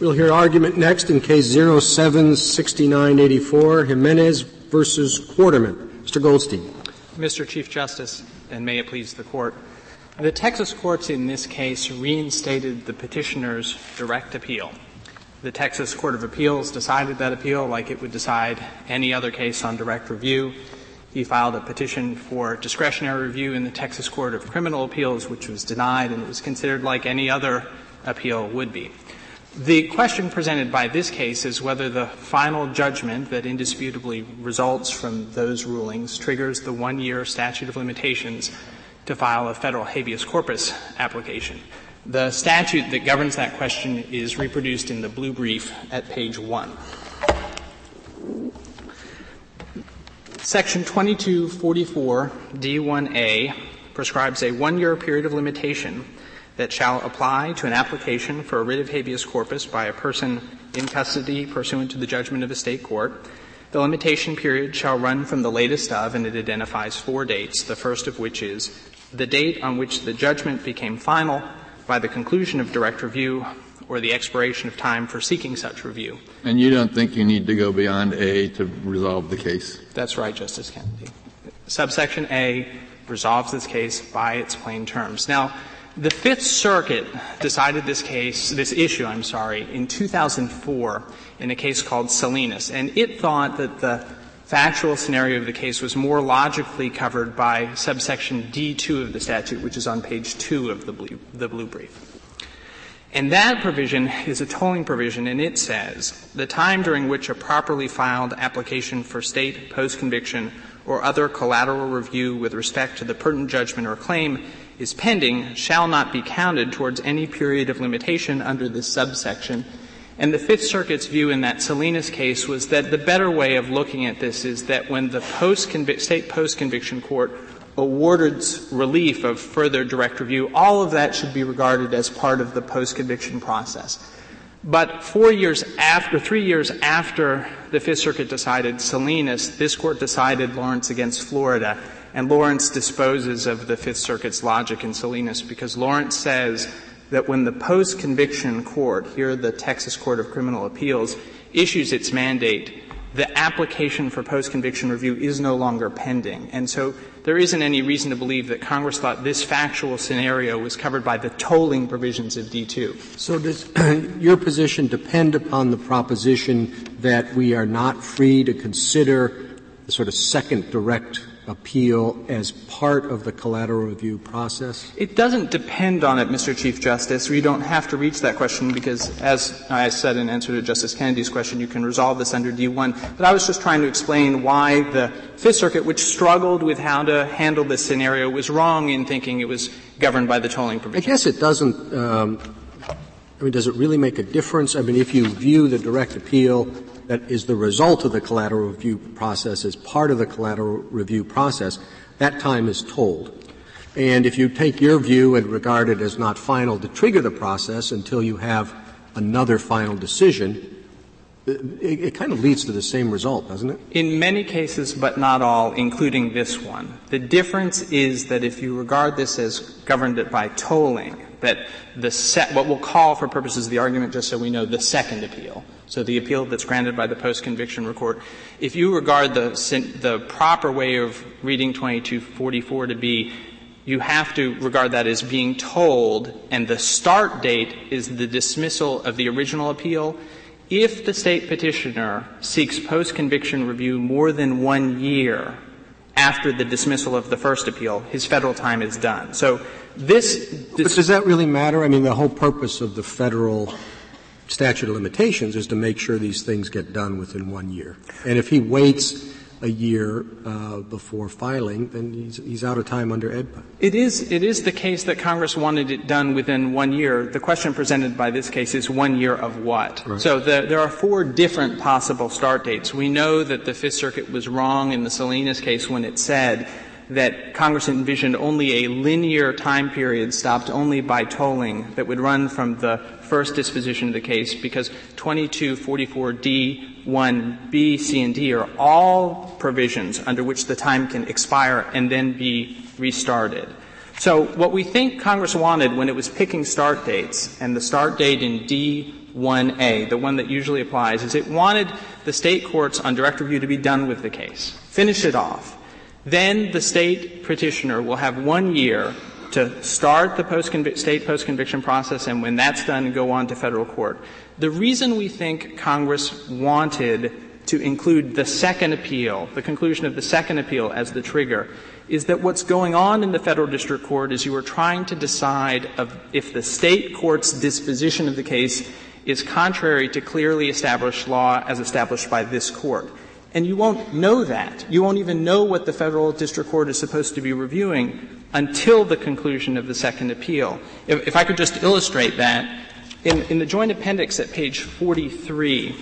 We'll hear argument next in case 076984, Jimenez versus Quarterman. Mr. Goldstein. Mr. Chief Justice, and may it please the Court. The Texas courts in this case reinstated the petitioner's direct appeal. The Texas Court of Appeals decided that appeal like it would decide any other case on direct review. He filed a petition for discretionary review in the Texas Court of Criminal Appeals, which was denied and it was considered like any other appeal would be. The question presented by this case is whether the final judgment that indisputably results from those rulings triggers the one year statute of limitations to file a federal habeas corpus application. The statute that governs that question is reproduced in the blue brief at page 1. Section 2244 D1A prescribes a one year period of limitation that shall apply to an application for a writ of habeas corpus by a person in custody pursuant to the judgment of a state court. The limitation period shall run from the latest of, and it identifies four dates, the first of which is the date on which the judgment became final by the conclusion of direct review or the expiration of time for seeking such review. And you don't think you need to go beyond A to resolve the case? That's right, Justice Kennedy. Subsection A resolves this case by its plain terms. Now, the Fifth Circuit decided this case, this issue, I'm sorry, in 2004 in a case called Salinas, and it thought that the factual scenario of the case was more logically covered by subsection D2 of the statute, which is on page 2 of the blue, the blue brief. And that provision is a tolling provision, and it says the time during which a properly filed application for state post-conviction or other collateral review with respect to the pertinent judgment or claim is pending shall not be counted towards any period of limitation under this subsection. And the Fifth Circuit's view in that Salinas case was that the better way of looking at this is that when the post state post-conviction court awarded relief of further direct review, all of that should be regarded as part of the post-conviction process. But four years after, three years after the Fifth Circuit decided Salinas, this court decided Lawrence against Florida, and Lawrence disposes of the Fifth Circuit's logic in Salinas because Lawrence says that when the post-conviction court, here the Texas Court of Criminal Appeals, issues its mandate, the application for post-conviction review is no longer pending. And so there isn't any reason to believe that Congress thought this factual scenario was covered by the tolling provisions of D2. So does your position depend upon the proposition that we are not free to consider the sort of second direct appeal as part of the collateral review process? It doesn't depend on it, Mr. Chief Justice. We don't have to reach that question because, as I said in answer to Justice Kennedy's question, you can resolve this under D1. But I was just trying to explain why the Fifth Circuit, which struggled with how to handle this scenario, was wrong in thinking it was governed by the tolling provision. I guess it doesn't. Um, I mean, does it really make a difference? I mean, if you view the direct appeal that is the result of the collateral review process as part of the collateral review process, that time is tolled. And if you take your view and regard it as not final to trigger the process until you have another final decision, it, it, kind of leads to the same result, doesn't it? In many cases, but not all, including this one. The difference is that if you regard this as governed by tolling, that the set, what we'll call for purposes of the argument, just so we know, the second appeal. So the appeal that's granted by the post-conviction court. If you regard the, the proper way of reading 2244 to be you have to regard that as being tolled, and the start date is the dismissal of the original appeal. If the state petitioner seeks post-conviction review more than one year after the dismissal of the first appeal, his federal time is done. So this, but does that really matter? I mean, the whole purpose of the federal statute of limitations is to make sure these things get done within one year. And if he waits a year uh, before filing, then he's, he's out of time under AEDPA. It is, it is the case that Congress wanted it done within one year. The question presented by this case is one year of what? Right. So the, there are four different possible start dates. We know that the Fifth Circuit was wrong in the Salinas case when it said that Congress envisioned only a linear time period stopped only by tolling that would run from the first disposition of the case because 2244D, 1B, C, and D are all provisions under which the time can expire and then be restarted. So what we think Congress wanted when it was picking start dates, and the start date in D 1A, the one that usually applies, is it wanted the state courts on direct review to be done with the case, finish it off. Then the state petitioner will have one year to start the post state post-conviction process, and when that's done, go on to federal court. The reason we think Congress wanted to include the second appeal, the conclusion of the second appeal as the trigger, is that what's going on in the federal district court is you are trying to decide if the state court's disposition of the case is contrary to clearly established law as established by this court. And you won't know that. You won't even know what the federal district court is supposed to be reviewing until the conclusion of the second appeal. If, if I could just illustrate that, in, in the joint appendix at page 43,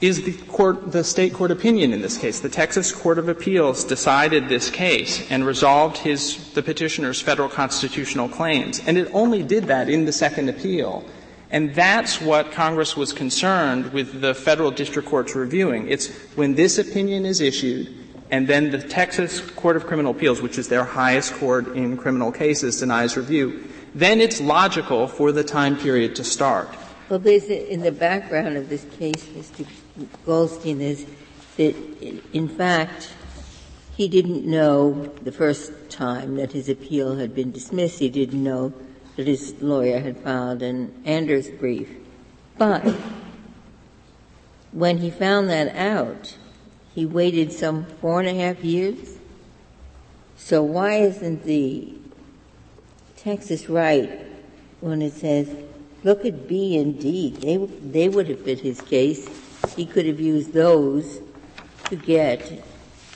is the court, the state court opinion in this case. The Texas Court of Appeals decided this case and resolved his, the petitioner's federal constitutional claims. And it only did that in the second appeal. And that's what Congress was concerned with the federal district courts reviewing. It's when this opinion is issued and then the Texas Court of Criminal Appeals, which is their highest court in criminal cases, denies review, then it's logical for the time period to start. Well, there's in the background of this case, Mr. Goldstein, is that in fact he didn't know the first time that his appeal had been dismissed. He didn't know that his lawyer had filed an Anders brief. But when he found that out, he waited some four and a half years. So why isn't the Texas right when it says, look at B and D, they, they would have fit his case. He could have used those to get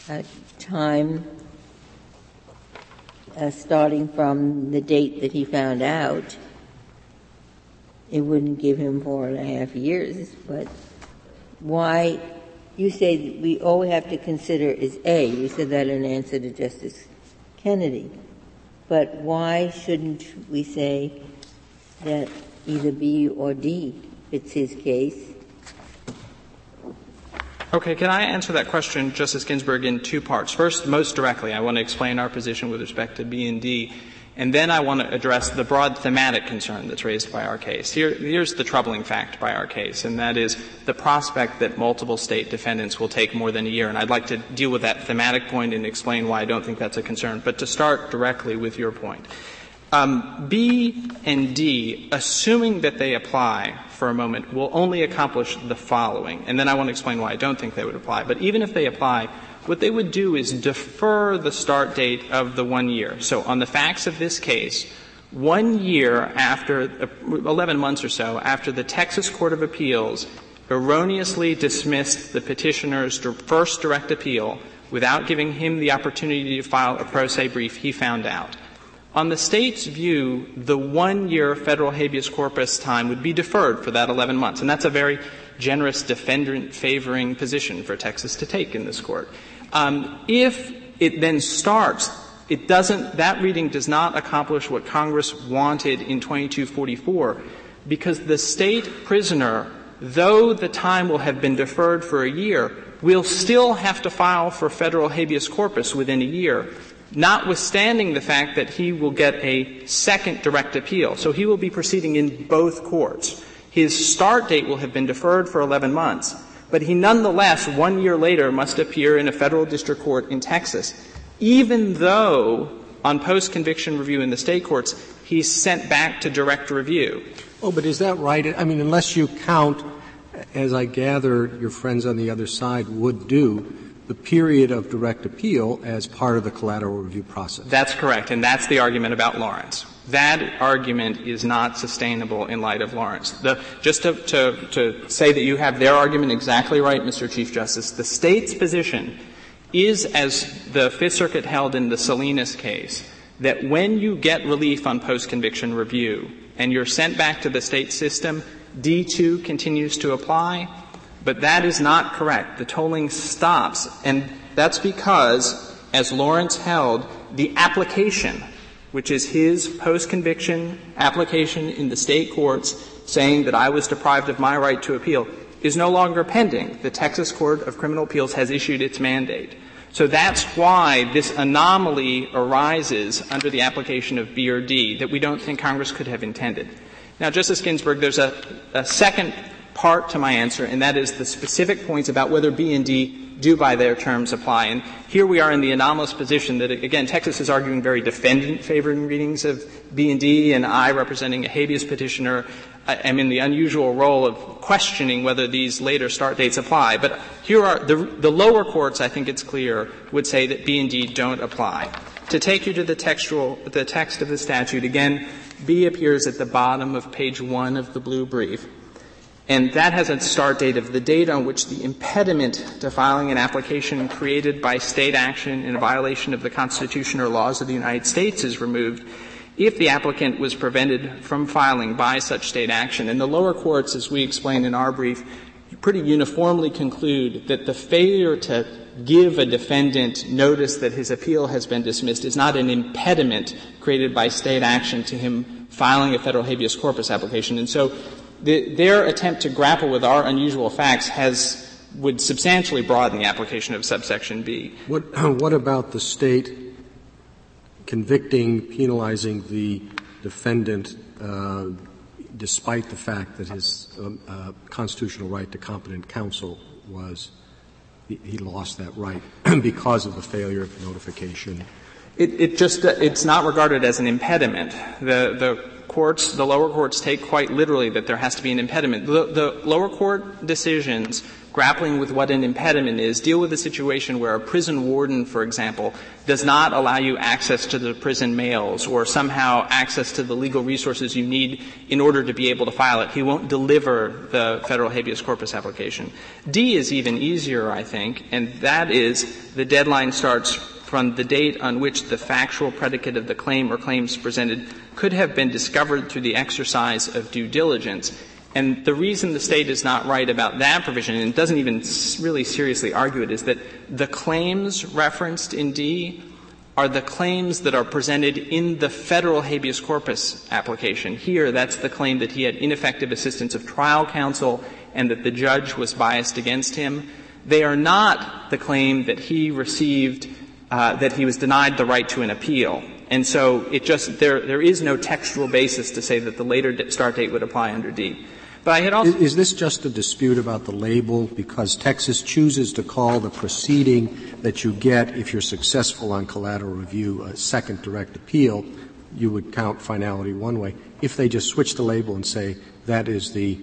a time uh, starting from the date that he found out. It wouldn't give him four and a half years, but why you say we all we have to consider is A. You said that in answer to Justice Kennedy. But why shouldn't we say that either B or D fits his case? Okay, can I answer that question, Justice Ginsburg, in two parts? First, most directly, I want to explain our position with respect to B and D. And then I want to address the broad thematic concern that's raised by our case. Here, here's the troubling fact by our case, and that is the prospect that multiple state defendants will take more than a year. And I'd like to deal with that thematic point and explain why I don't think that's a concern. But to start directly with your point. Um, B and D, assuming that they apply for a moment, will only accomplish the following. And then I want to explain why I don't think they would apply. But even if they apply, what they would do is defer the start date of the one year. So on the facts of this case, one year after, uh, 11 months or so, after the Texas Court of Appeals erroneously dismissed the petitioner's first direct appeal without giving him the opportunity to file a pro se brief, he found out. On the state's view, the one year federal habeas corpus time would be deferred for that 11 months. And that's a very generous defendant favoring position for Texas to take in this court. Um, if it then starts, it doesn't, that reading does not accomplish what Congress wanted in 2244 because the state prisoner, though the time will have been deferred for a year, will still have to file for federal habeas corpus within a year, notwithstanding the fact that he will get a second direct appeal. So he will be proceeding in both courts. His start date will have been deferred for 11 months, but he nonetheless, one year later, must appear in a federal district court in Texas, even though on post-conviction review in the state courts, he's sent back to direct review. Oh, but is that right? I mean, unless you count, as I gather your friends on the other side would do, the period of direct appeal as part of the collateral review process. That's correct, and that's the argument about Lawrence. That argument is not sustainable in light of Lawrence. The, just to, to, to say that you have their argument exactly right, Mr. Chief Justice, the state's position is, as the Fifth Circuit held in the Salinas case, that when you get relief on post-conviction review and you're sent back to the state system, D2 continues to apply, but that is not correct. The tolling stops, and that's because, as Lawrence held, the application, which is his post-conviction application in the state courts saying that I was deprived of my right to appeal, is no longer pending. The Texas Court of Criminal Appeals has issued its mandate. So that's why this anomaly arises under the application of B or D that we don't think Congress could have intended. Now, Justice Ginsburg, there's a, a second part to my answer, and that is the specific points about whether B and D do by their terms apply. And here we are in the anomalous position that, again, Texas is arguing very defendant-favoring readings of B and D, and I, representing a habeas petitioner, am in the unusual role of questioning whether these later start dates apply. But here are the, the lower courts. I think it's clear would say that B and D don't apply. To take you to the textual, the text of the statute again, B appears at the bottom of page one of the blue brief. And that has a start date of the date on which the impediment to filing an application created by state action in violation of the Constitution or laws of the United States is removed if the applicant was prevented from filing by such state action. And the lower courts, as we explained in our brief, pretty uniformly conclude that the failure to give a defendant notice that his appeal has been dismissed is not an impediment created by state action to him filing a federal habeas corpus application. And so the, their attempt to grapple with our unusual facts has would substantially broaden the application of subsection B. What, what about the state convicting, penalizing the defendant uh, despite the fact that his um, uh, constitutional right to competent counsel was he, he lost that right because of the failure of notification? It, it just it's not regarded as an impediment. The the courts, the lower courts take quite literally that there has to be an impediment. The, the lower court decisions grappling with what an impediment is deal with a situation where a prison warden, for example, does not allow you access to the prison mails or somehow access to the legal resources you need in order to be able to file it. He won't deliver the federal habeas corpus application. D is even easier, I think, and that is the deadline starts from the date on which the factual predicate of the claim or claims presented could have been discovered through the exercise of due diligence. And the reason the state is not right about that provision and doesn't even really seriously argue it is that the claims referenced in D are the claims that are presented in the federal habeas corpus application. Here, that's the claim that he had ineffective assistance of trial counsel and that the judge was biased against him. They are not the claim that he received uh, that he was denied the right to an appeal. And so it just there there is no textual basis to say that the later start date would apply under D. But I had also is, is this just a dispute about the label because Texas chooses to call the proceeding that you get if you're successful on collateral review a second direct appeal? You would count finality one way. If they just switch the label and say that is the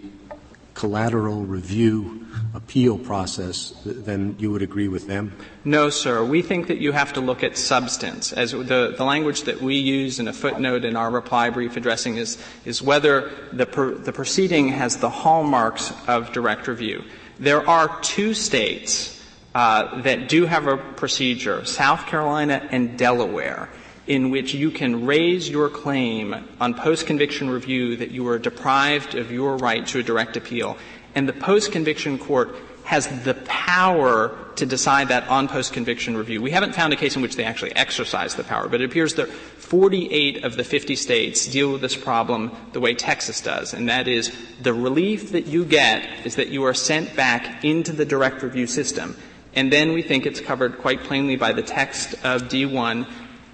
collateral review appeal process, then you would agree with them? No, sir. We think that you have to look at substance. As the, the language that we use in a footnote in our reply brief addressing is, is whether the, per, the proceeding has the hallmarks of direct review. There are two states uh, that do have a procedure, South Carolina and Delaware, in which you can raise your claim on post-conviction review that you were deprived of your right to a direct appeal and the post-conviction court has the power to decide that on post-conviction review. We haven't found a case in which they actually exercise the power, but it appears that 48 of the 50 states deal with this problem the way Texas does, and that is the relief that you get is that you are sent back into the direct review system. And then we think it's covered quite plainly by the text of D1.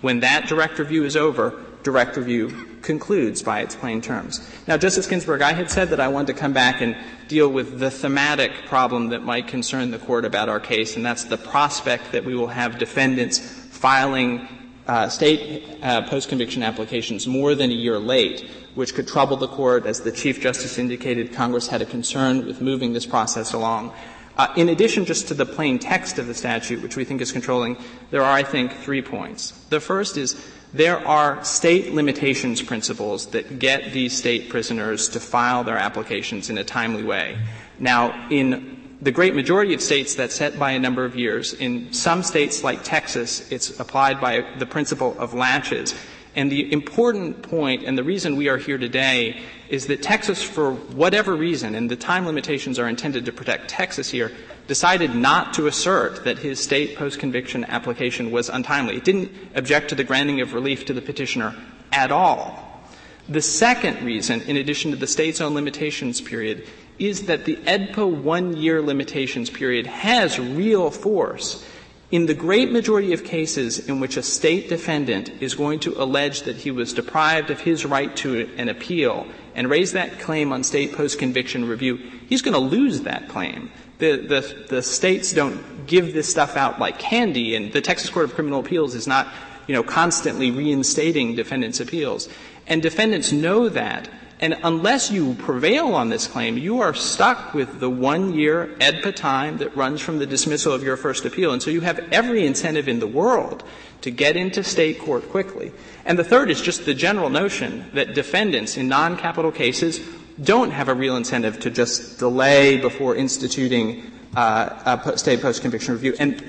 When that direct review is over, direct review concludes by its plain terms. Now, Justice Ginsburg, I had said that I wanted to come back and deal with the thematic problem that might concern the court about our case, and that's the prospect that we will have defendants filing uh, state uh, post-conviction applications more than a year late, which could trouble the court. As the Chief Justice indicated, Congress had a concern with moving this process along. Uh, in addition just to the plain text of the statute, which we think is controlling, there are, I think, three points. The first is there are state limitations principles that get these state prisoners to file their applications in a timely way. Now, in the great majority of states, that's set by a number of years. In some states, like Texas, it's applied by the principle of laches. And the important point, and the reason we are here today, is that Texas, for whatever reason, and the time limitations are intended to protect Texas here, decided not to assert that his state post-conviction application was untimely. It didn't object to the granting of relief to the petitioner at all. The second reason, in addition to the state's own limitations period, is that the AEDPA one-year limitations period has real force In the great majority of cases in which a state defendant is going to allege that he was deprived of his right to an appeal and raise that claim on state post-conviction review, he's going to lose that claim. The, the, the states don't give this stuff out like candy, and the Texas Court of Criminal Appeals is not, you know, constantly reinstating defendants' appeals. And defendants know that. And unless you prevail on this claim, you are stuck with the one year AEDPA time that runs from the dismissal of your first appeal. And so you have every incentive in the world to get into state court quickly. And the third is just the general notion that defendants in non-capital cases don't have a real incentive to just delay before instituting uh, a state post-conviction review. And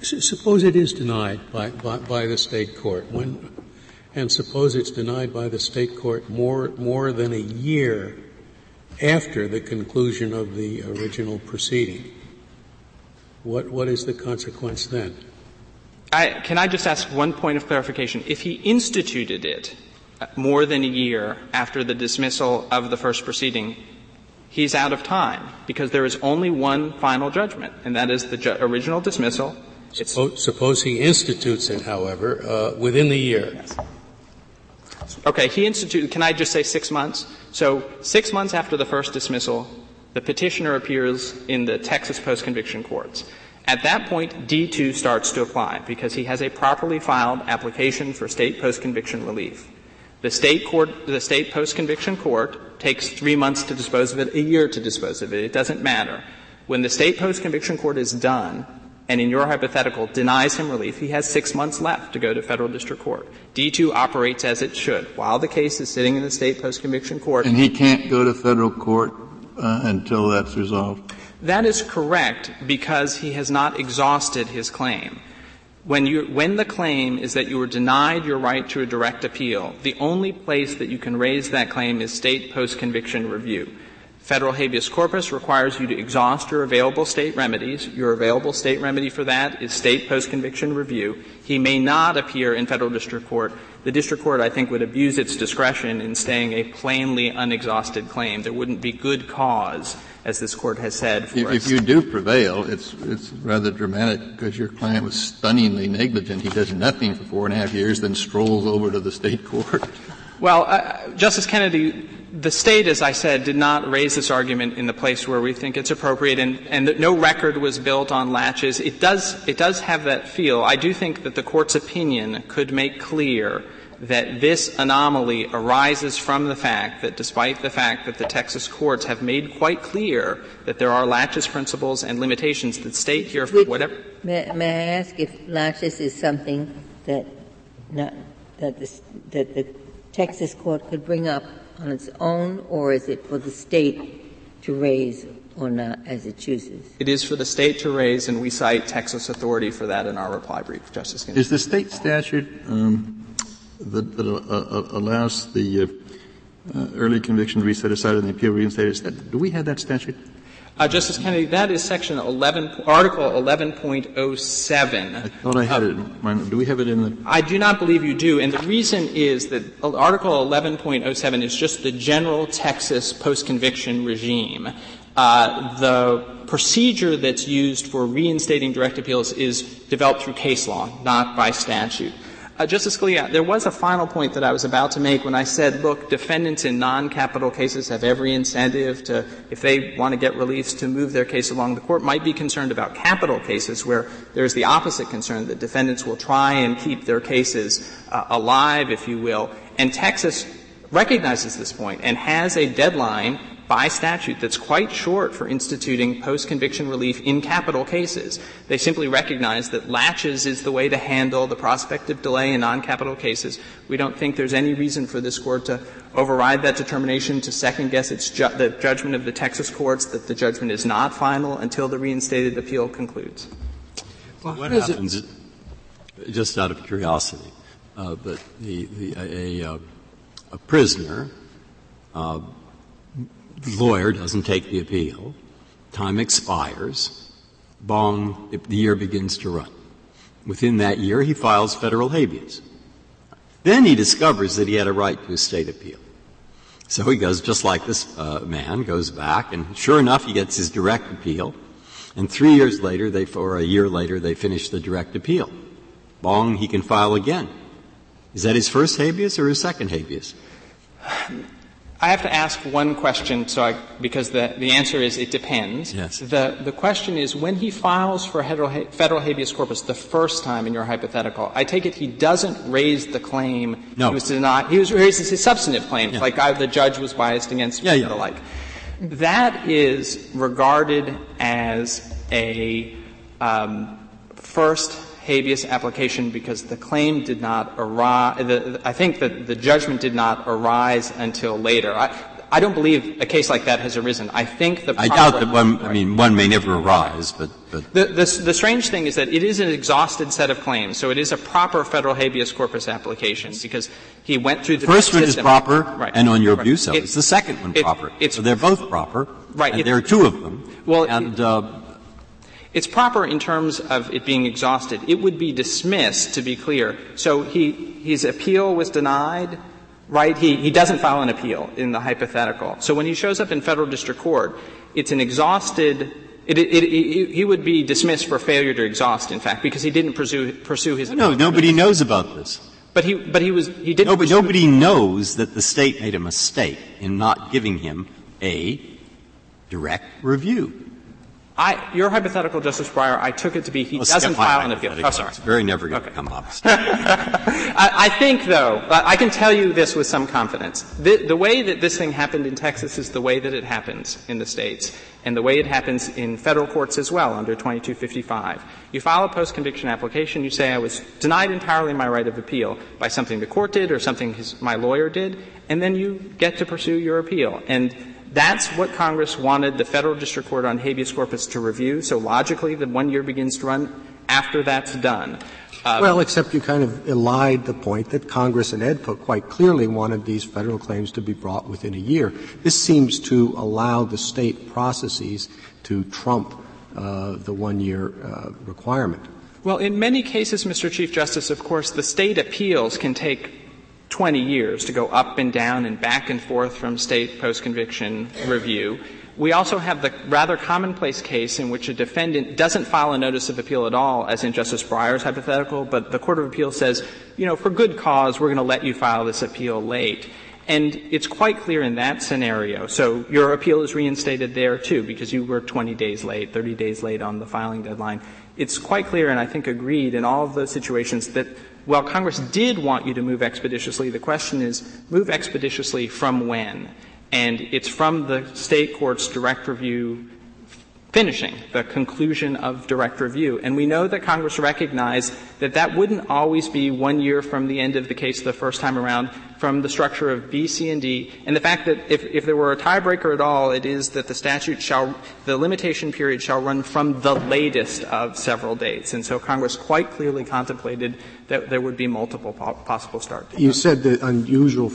suppose it is denied by, by, by the state court. When and suppose it's denied by the state court more, more than a year after the conclusion of the original proceeding. What, what is the consequence then? I, can I just ask one point of clarification? If he instituted it more than a year after the dismissal of the first proceeding, he's out of time because there is only one final judgment, and that is the ju- original dismissal. Suppose, suppose, he institutes it, however, uh, within the year. Yes. Okay, he instituted, can I just say six months? So, six months after the first dismissal, the petitioner appears in the Texas post-conviction courts. At that point, D2 starts to apply because he has a properly filed application for state post-conviction relief. The state court, the state post-conviction court takes three months to dispose of it, a year to dispose of it. It doesn't matter. When the state post-conviction court is done, and in your hypothetical denies him relief, he has six months left to go to federal district court. D2 operates as it should while the case is sitting in the state post-conviction court. And he can't go to federal court uh, until that's resolved? That is correct because he has not exhausted his claim. When, you, when the claim is that you were denied your right to a direct appeal, the only place that you can raise that claim is state post-conviction review. Federal habeas corpus requires you to exhaust your available state remedies. Your available state remedy for that is state post-conviction review. He may not appear in federal district court. The district court, I think, would abuse its discretion in staying a plainly unexhausted claim. There wouldn't be good cause, as this court has said. if, if you do prevail, it's it's rather dramatic because your client was stunningly negligent. He does nothing for four and a half years, then strolls over to the state court. Well, uh, Justice Kennedy, the state, as I said, did not raise this argument in the place where we think it's appropriate, and, and no record was built on laches. It does, it does have that feel. I do think that the court's opinion could make clear that this anomaly arises from the fact that despite the fact that the Texas courts have made quite clear that there are laches principles and limitations that state here for whatever. May, may, I ask if laches is something that not, that, the, that the Texas court could bring up on its own, or is it for the state to raise or not as it chooses? It is for the state to raise, and we cite Texas authority for that in our reply brief, Justice Kennedy. Is the state statute um, that, that uh, uh, allows the uh, uh, early conviction to be set aside and the appeal reinstated, do we have that statute? Uh, Justice Kennedy, that is section 11, Article 11.07. I thought I had it. Do we have it in the? I do not believe you do, and the reason is that Article 11.07 is just the general Texas post-conviction regime. Uh, the procedure that's used for reinstating direct appeals is developed through case law, not by statute. Uh, Justice Scalia, there was a final point that I was about to make when I said, look, defendants in non-capital cases have every incentive to, if they want to get release, to move their case along. The court might be concerned about capital cases where there's the opposite concern that defendants will try and keep their cases uh, alive, if you will. And Texas recognizes this point and has a deadline by statute that's quite short for instituting post-conviction relief in capital cases. They simply recognize that laches is the way to handle the prospect of delay in non-capital cases. We don't think there's any reason for this court to override that determination, to second guess its ju- the judgment of the Texas courts that the judgment is not final until the reinstated appeal concludes. Well, what happens, it, just out of curiosity, uh, but the, the, a, a, a prisoner uh, the lawyer doesn't take the appeal. Time expires. Bong, the year begins to run. Within that year, he files federal habeas. Then he discovers that he had a right to a state appeal. So he goes just like this uh, man, goes back, and sure enough, he gets his direct appeal. And three years later, they, or a year later, they finish the direct appeal. Bong, he can file again. Is that his first habeas or his second habeas? I have to ask one question, so I, because the, the answer is it depends. Yes. The, the question is when he files for federal habeas corpus the first time in your hypothetical, I take it he doesn't raise the claim no. he was denied. He was raises his substantive claims, yeah. like I, the judge was biased against me yeah, yeah. and the like. That is regarded as a um, first habeas application because the claim did not arise, I think that the judgment did not arise until later. I, I don't believe a case like that has arisen. I think the I doubt that one. I mean, one may never arise, but, but the, the, the strange thing is that it is an exhausted set of claims, so it is a proper federal habeas corpus application because he went through the first one is proper, right. and on your right. view, so it, it's the second one it, proper. It's, so they're both proper, right? And it, there are two of them. Well, and uh, it's proper in terms of it being exhausted. It would be dismissed, to be clear. So he, his appeal was denied, right? He, he doesn't file an appeal in the hypothetical. So when he shows up in federal district court, it's an exhausted it, it, it, he would be dismissed for failure to exhaust, in fact, because he didn't pursue, pursue his. No, nobody knows about this. But he, but he was, he didn't. Nobody, nobody knows that the state made a mistake in not giving him a direct review. I, your hypothetical, Justice Breyer, I took it to be he well, doesn't file an appeal. Oh, sorry. It's very never going okay. to come up. I, I, think, though, I can tell you this with some confidence. The, the, way that this thing happened in Texas is the way that it happens in the states, and the way it happens in federal courts as well under 2255. You file a post-conviction application. You say I was denied entirely my right of appeal by something the court did or something his, my lawyer did, and then you get to pursue your appeal. And that's what Congress wanted the federal district court on habeas corpus to review. So logically, the one year begins to run after that's done. Um, well, except you kind of elide the point that Congress and AEDPA quite clearly wanted these federal claims to be brought within a year. This seems to allow the state processes to trump uh, the one year uh, requirement. Well, in many cases, Mr. Chief Justice, of course, the state appeals can take 20 years to go up and down and back and forth from state post-conviction review. We also have the rather commonplace case in which a defendant doesn't file a notice of appeal at all, as in Justice Breyer's hypothetical, but the Court of Appeal says, you know, for good cause, we're going to let you file this appeal late. And it's quite clear in that scenario. So your appeal is reinstated there too, because you were 20 days late, 30 days late on the filing deadline. It's quite clear, and I think agreed in all of those situations, that while Congress did want you to move expeditiously, the question is move expeditiously from when? And it's from the state court's direct review finishing, the conclusion of direct review. And we know that Congress recognized that that wouldn't always be one year from the end of the case the first time around from the structure of B, C, and D. And the fact that if, if there were a tiebreaker at all, it is that the statute shall, the limitation period shall run from the latest of several dates. And so Congress quite clearly contemplated that there would be multiple po- possible start dates. You said the unusual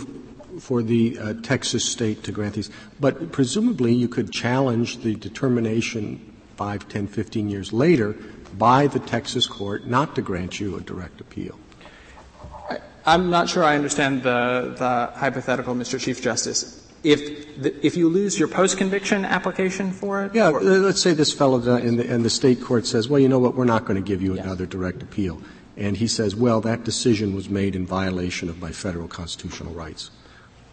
for the uh, Texas state to grant these. But presumably you could challenge the determination 5, 10, 15 years later by the Texas court not to grant you a direct appeal. I'm not sure I understand the, the hypothetical, Mr. Chief Justice. If, the, if you lose your post-conviction application for it? Yeah, or? let's say this fellow in the, and the state court says, well, you know what, we're not going to give you yes. another direct appeal. And he says, well, that decision was made in violation of my federal constitutional rights.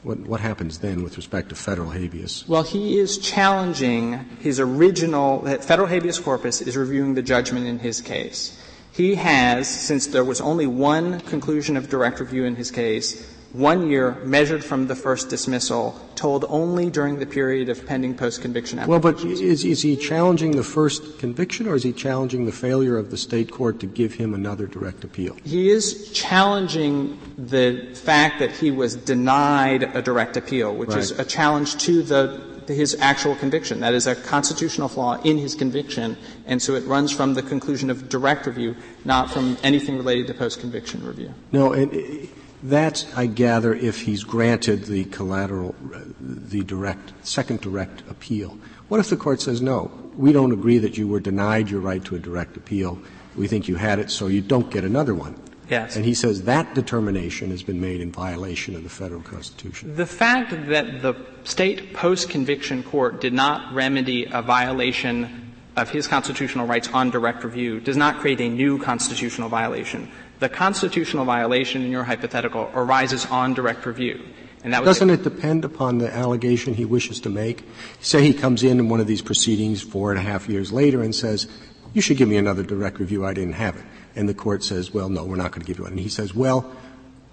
What, what happens then with respect to federal habeas? Well, he is challenging his original, federal habeas corpus is reviewing the judgment in his case. He has, since there was only one conclusion of direct review in his case, one year measured from the first dismissal, tolled only during the period of pending post-conviction Well, but is, is he challenging the first conviction or is he challenging the failure of the state court to give him another direct appeal? He is challenging the fact that he was denied a direct appeal, which right. is a challenge to the his actual conviction. That is a constitutional flaw in his conviction, and so it runs from the conclusion of direct review, not from anything related to post-conviction review. No, and that's, I gather, if he's granted the collateral, the direct, second direct appeal. What if the court says, no, we don't agree that you were denied your right to a direct appeal. We think you had it, so you don't get another one. Yes. And he says that determination has been made in violation of the federal constitution. The fact that the state post-conviction court did not remedy a violation of his constitutional rights on direct review does not create a new constitutional violation. The constitutional violation in your hypothetical arises on direct review. And that Doesn't it depend upon the allegation he wishes to make? Say he comes in in one of these proceedings four and a half years later and says, you should give me another direct review, I didn't have it. And the court says, well, no, we're not going to give you one. And he says, well,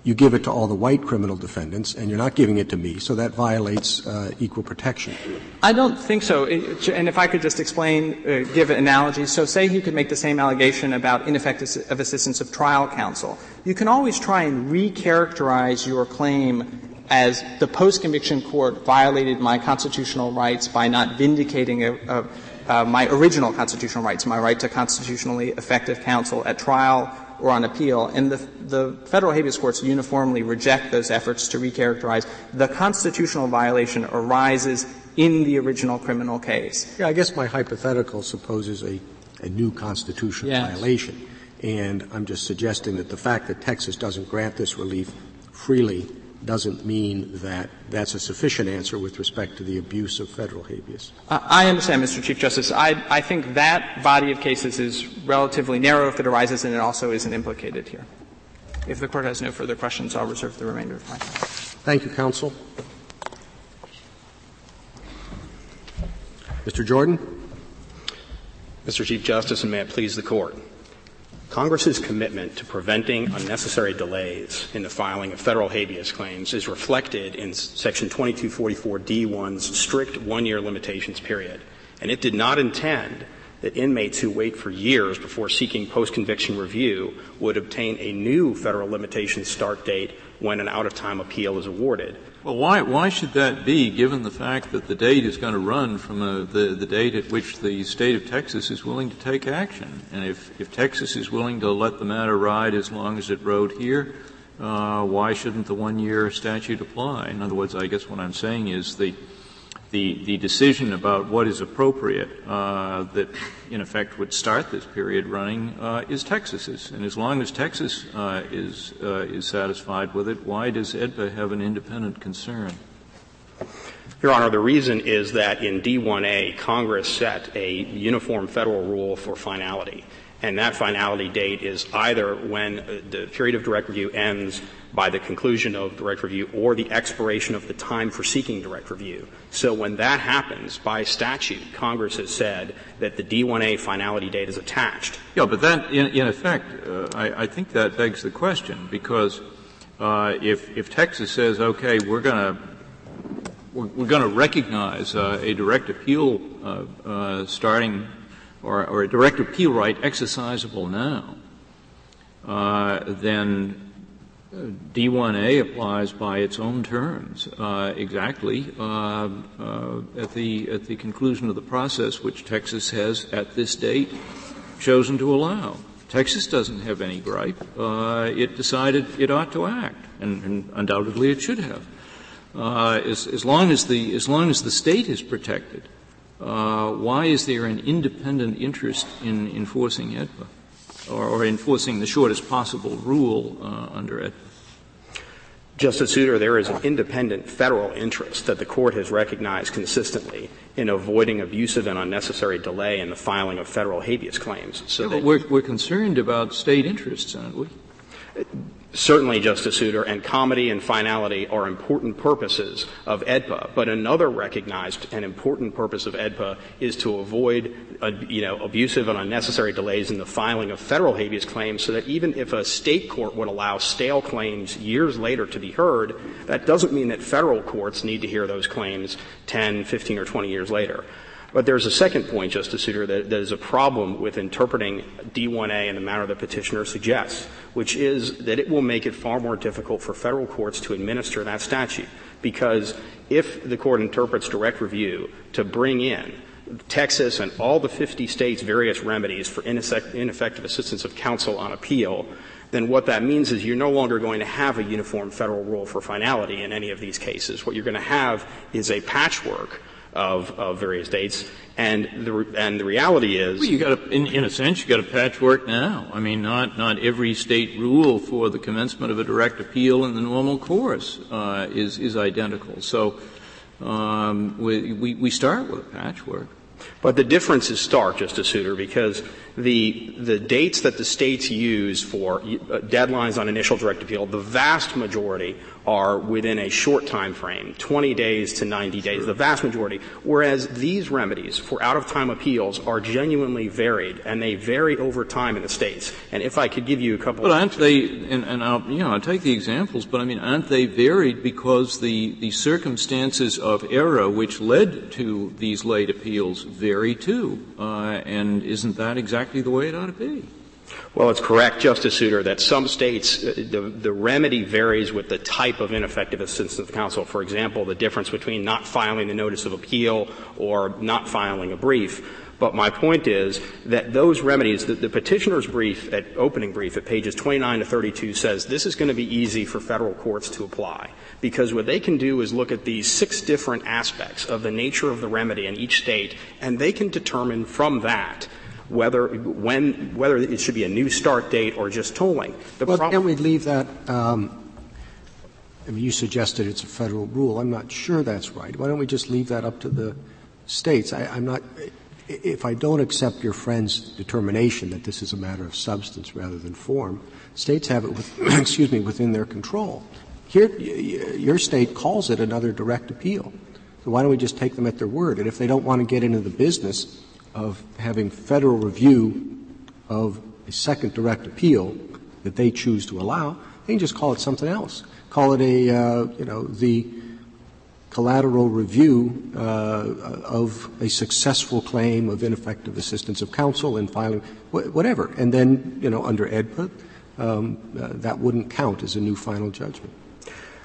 you give it to all the white criminal defendants, and you're not giving it to me, so that violates uh, equal protection. I don't think so. And if I could just explain, uh, give an analogy. So say you could make the same allegation about ineffective assistance of trial counsel. You can always try and recharacterize your claim as the post-conviction court violated my constitutional rights by not vindicating a, a, uh, my original constitutional rights, my right to constitutionally effective counsel at trial or on appeal. And the, the federal habeas courts uniformly reject those efforts to recharacterize. The constitutional violation arises in the original criminal case. Yeah, I guess my hypothetical supposes a, a new constitutional yes. violation. And I'm just suggesting that the fact that Texas doesn't grant this relief freely doesn't mean that that's a sufficient answer with respect to the abuse of federal habeas. Uh, I understand, Mr. Chief Justice. I, I think that body of cases is relatively narrow if it arises, and it also isn't implicated here. If the court has no further questions, I'll reserve the remainder of my time. Thank you, counsel. Mr. Jordan. Mr. Chief Justice, and may it please the court. Congress's commitment to preventing unnecessary delays in the filing of federal habeas claims is reflected in section 2244D1's strict one-year limitations period. And it did not intend that inmates who wait for years before seeking post-conviction review would obtain a new federal limitation start date when an out-of-time appeal is awarded. Well, why, why should that be, given the fact that the date is going to run from a, the, the date at which the state of Texas is willing to take action? And if, if Texas is willing to let the matter ride as long as it rode here, uh, why shouldn't the one-year statute apply? In other words, I guess what I'm saying is the the, the decision about what is appropriate uh, that in effect would start this period running uh, is Texas's. And as long as Texas uh, is, uh, is satisfied with it, why does AEDPA have an independent concern? Your Honor, the reason is that in D1A, Congress set a uniform federal rule for finality. And that finality date is either when uh, the period of direct review ends by the conclusion of direct review or the expiration of the time for seeking direct review. So when that happens, by statute, Congress has said that the D1A finality date is attached. Yeah, but that, in, in effect, uh, I, I, think that begs the question because uh, if, if Texas says, okay, we're going to we're, going to recognize uh, a direct appeal uh, uh, starting or, or, a direct appeal right exercisable now, uh, then D1A applies by its own terms uh, exactly uh, uh, at the at the conclusion of the process, which Texas has at this date chosen to allow. Texas doesn't have any gripe. Uh, it decided it ought to act, and, and undoubtedly it should have. Uh, as, as, long as the as long as the state is protected, uh, why is there an independent interest in enforcing AEDPA? or, or enforcing the shortest possible rule uh, under it. Justice Souter, there is an independent federal interest that the court has recognized consistently in avoiding abusive and unnecessary delay in the filing of federal habeas claims. So yeah, we're, we're concerned about state interests, aren't we? Certainly, Justice Souter, and comity and finality are important purposes of AEDPA. But another recognized and important purpose of AEDPA is to avoid, uh, you know, abusive and unnecessary delays in the filing of federal habeas claims, so that even if a state court would allow stale claims years later to be heard, that doesn't mean that federal courts need to hear those claims 10, 15, or 20 years later. But there's a second point, Justice Souter, that, that is a problem with interpreting D1A in the manner the petitioner suggests, which is that it will make it far more difficult for federal courts to administer that statute. Because if the court interprets direct review to bring in Texas and all the 50 states' various remedies for ineffective assistance of counsel on appeal, then what that means is you're no longer going to have a uniform federal rule for finality in any of these cases. What you're going to have is a patchwork of, of various dates. And the, and the reality is. Well, you got a, in, in a sense, you got a patchwork now. I mean, not, not every state rule for the commencement of a direct appeal in the normal course, uh, is, is identical. So, um, we, we, we start with a patchwork. But the difference is stark, Justice Souter, because the, the dates that the states use for uh, deadlines on initial direct appeal, the vast majority are within a short time frame, 20 days to 90 days, the vast majority. Whereas these remedies for out of time appeals are genuinely varied, and they vary over time in the states. And if I could give you a couple. But aren't they? And, and I'll you know I'll take the examples, but I mean aren't they varied because the the circumstances of error which led to these late appeals vary too? Uh, and isn't that exactly the way it ought to be? Well, it's correct, Justice Souter, that some states, uh, the, the remedy varies with the type of ineffective assistance of counsel. For example, the difference between not filing the notice of appeal or not filing a brief. But my point is that those remedies, the, the, petitioner's brief at opening brief at pages 29 to 32 says this is going to be easy for federal courts to apply because what they can do is look at these six different aspects of the nature of the remedy in each state and they can determine from that whether when whether it should be a new start date or just tolling. The well, can we leave that? Um, I mean, you suggested it's a federal rule. I'm not sure that's right. Why don't we just leave that up to the states? I, I'm not. If I don't accept your friend's determination that this is a matter of substance rather than form, states have it, with, excuse me, within their control. Here, your state calls it another direct appeal. So why don't we just take them at their word? And if they don't want to get into the business of having federal review of a second direct appeal that they choose to allow, they can just call it something else. Call it a, uh, you know, the collateral review uh, of a successful claim of ineffective assistance of counsel in filing, wh- whatever. And then, you know, under AEDPA, um, uh, that wouldn't count as a new final judgment.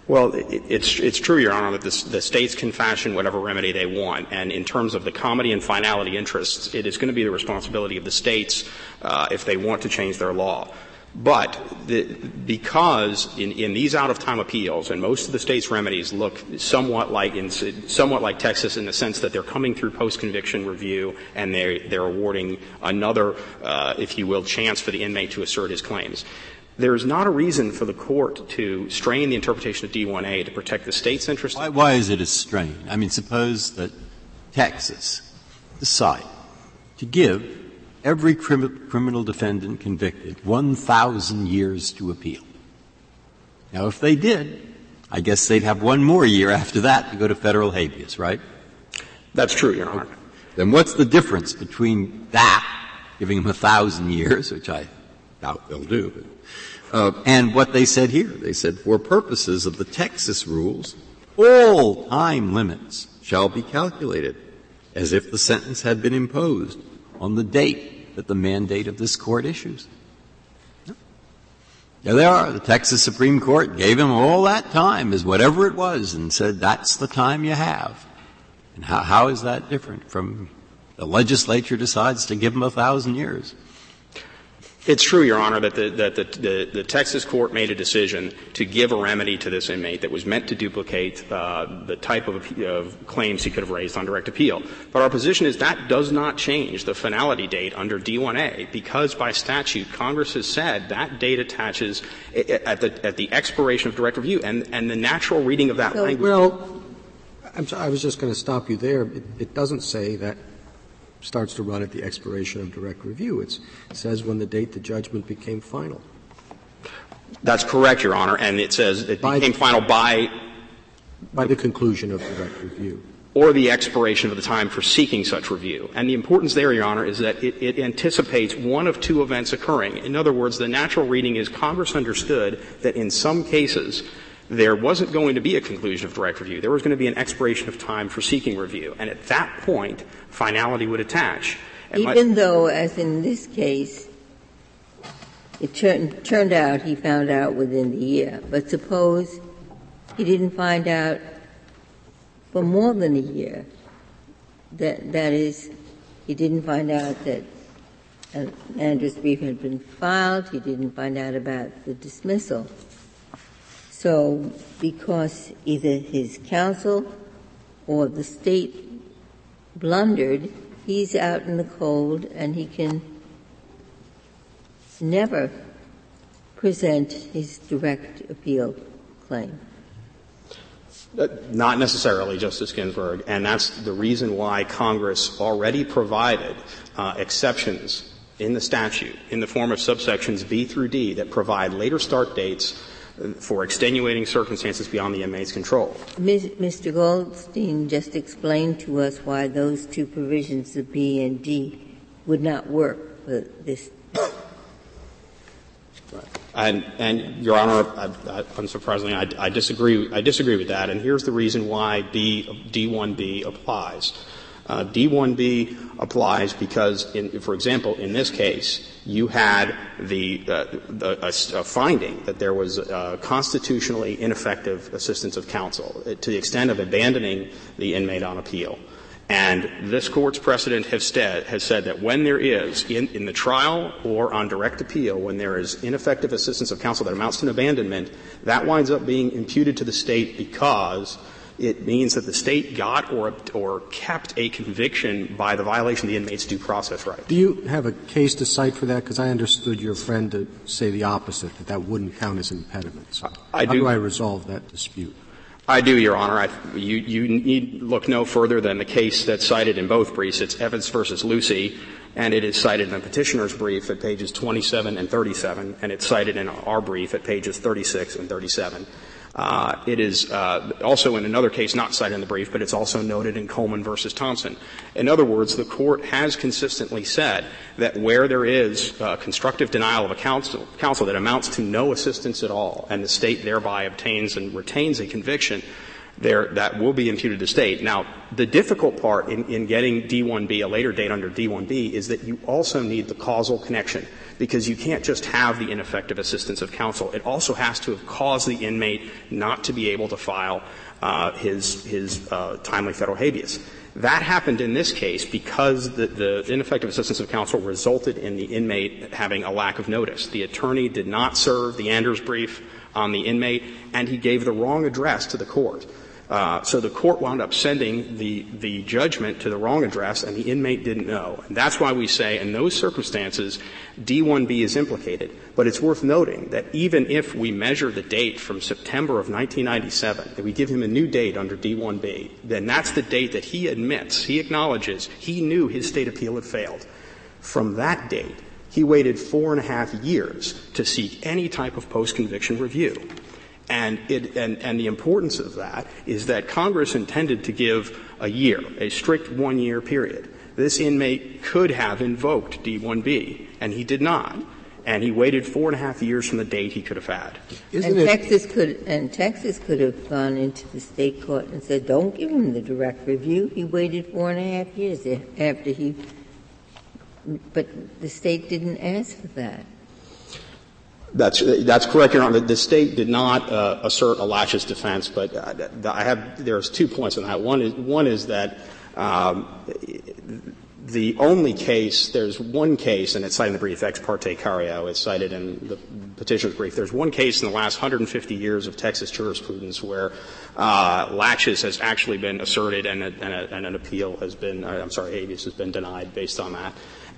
Well, it's, it's true, Your Honor, that the, the, states can fashion whatever remedy they want. And in terms of the comity and finality interests, it is going to be the responsibility of the states uh, if they want to change their law. But the, because in, in, these out-of-time appeals, and most of the states' remedies look somewhat like in, somewhat like Texas in the sense that they're coming through post-conviction review and they're, they're awarding another, uh, if you will, chance for the inmate to assert his claims there is not a reason for the court to strain the interpretation of D1A to protect the state's interest. Why, why is it a strain? I mean, suppose that Texas decide to give every crim- criminal defendant convicted 1,000 years to appeal. Now, if they did, I guess they'd have one more year after that to go to federal habeas, right? That's true, Your Honor. Then what's the difference between that, giving them a thousand years, which I doubt they'll do, uh, and what they said here. They said, for purposes of the Texas rules, all time limits shall be calculated as if the sentence had been imposed on the date that the mandate of this court issues. There they are. The Texas Supreme Court gave him all that time as whatever it was and said that's the time you have. And how, how is that different from the legislature decides to give him a thousand years? It's true, Your Honor, that, the, that the, the, the, Texas court made a decision to give a remedy to this inmate that was meant to duplicate uh, the type of, of, claims he could have raised on direct appeal. But our position is that does not change the finality date under D1A because by statute Congress has said that date attaches at the, at the expiration of direct review, and, and the natural reading of that language. Well, i was just going to stop you there. It, it doesn't say that starts to run at the expiration of direct review. It's, it says when the date the judgment became final. That's correct, Your Honor, and it says it by became the, final by by the conclusion of direct review. Or the expiration of the time for seeking such review. And the importance there, Your Honor, is that it, it anticipates one of two events occurring. In other words, the natural reading is Congress understood that in some cases there wasn't going to be a conclusion of direct review. There was going to be an expiration of time for seeking review. And at that point, finality would attach. And Even my, though, as in this case, it turned, turned out he found out within the year. But suppose he didn't find out for more than a year. That, that is, he didn't find out that an Anders brief had been filed. He didn't find out about the dismissal. So because either his counsel or the state blundered, he's out in the cold and he can never present his direct appeal claim. Uh, not necessarily, Justice Ginsburg, and that's the reason why Congress already provided uh, exceptions in the statute in the form of subsections B through D that provide later start dates for extenuating circumstances beyond the inmate's control. Mr. Goldstein just explained to us why those two provisions of B and D would not work for this. And, and Your Honor, I, I, unsurprisingly, I, I, disagree. I disagree with that, and here's the reason why B, D1B applies. Uh, D1B applies because, in, for example, in this case, you had the, uh, the a, a, finding that there was uh, constitutionally ineffective assistance of counsel uh, to the extent of abandoning the inmate on appeal. And this court's precedent has said, has said that when there is, in, in, the trial or on direct appeal, when there is ineffective assistance of counsel that amounts to an abandonment, that winds up being imputed to the state because it means that the state got or, or kept a conviction by the violation of the inmate's due process right. Do you have a case to cite for that? Because I understood your friend to say the opposite, that that wouldn't count as impediments. I How do. do I resolve that dispute? I do, Your Honor. I, you, you need look no further than the case that's cited in both briefs. It's Evitts versus Lucey, and it is cited in the petitioner's brief at pages 27 and 37, and it's cited in our brief at pages 36 and 37. Uh, it is uh, also in another case not cited in the brief, but it's also noted in Coleman versus Thompson. In other words, the court has consistently said that where there is uh, constructive denial of a counsel, counsel that amounts to no assistance at all, and the state thereby obtains and retains a conviction, there, that will be imputed to state. Now, the difficult part in, in getting D1B, a later date under D1B, is that you also need the causal connection because you can't just have the ineffective assistance of counsel. It also has to have caused the inmate not to be able to file uh, his, his uh, timely federal habeas. That happened in this case because the, the, ineffective assistance of counsel resulted in the inmate having a lack of notice. The attorney did not serve the Anders brief on the inmate, and he gave the wrong address to the court. Uh, so the court wound up sending the, the judgment to the wrong address, and the inmate didn't know. And that's why we say, in those circumstances, D1B is implicated. But it's worth noting that even if we measure the date from September of 1997, that we give him a new date under D1B, then that's the date that he admits, he acknowledges, he knew his state appeal had failed. From that date, he waited four and a half years to seek any type of post-conviction review. And, it, and, and the importance of that is that Congress intended to give a year, a strict one year period. This inmate could have invoked D1B, and he did not. And he waited four and a half years from the date he could have had. Isn't and Texas could and Texas could have gone into the state court and said, "Don't give him the direct review." He waited four and a half years after he, but the state didn't ask for that. That's, that's correct, Your Honor. The, state did not uh, assert a laches defense, but uh, I have, there's two points on that. One is, one is that um, the only case, there's one case, and it's cited in the brief, Ex parte Carrio, it's cited in the petitioner's brief. There's one case in the last 150 years of Texas jurisprudence where uh, laches has actually been asserted and, a, and, a, and an appeal has been, uh, I'm sorry, habeas has been denied based on that.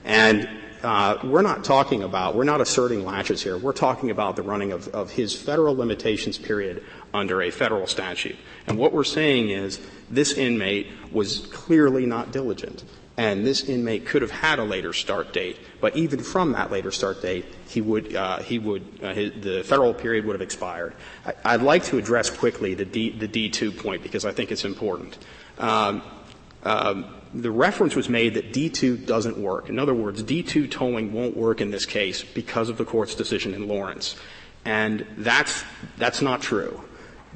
And uh, we're not talking about, we're not asserting laches here. We're talking about the running of, of his federal limitations period under a federal statute. And what we're saying is this inmate was clearly not diligent. And this inmate could have had a later start date, but even from that later start date, he would, uh, he would, uh, his, the federal period would have expired. I, would like to address quickly the, D, the D2 point because I think it's important. Um, um, the reference was made that D2 doesn't work. In other words, D2 tolling won't work in this case because of the court's decision in Lawrence. And that's, that's not true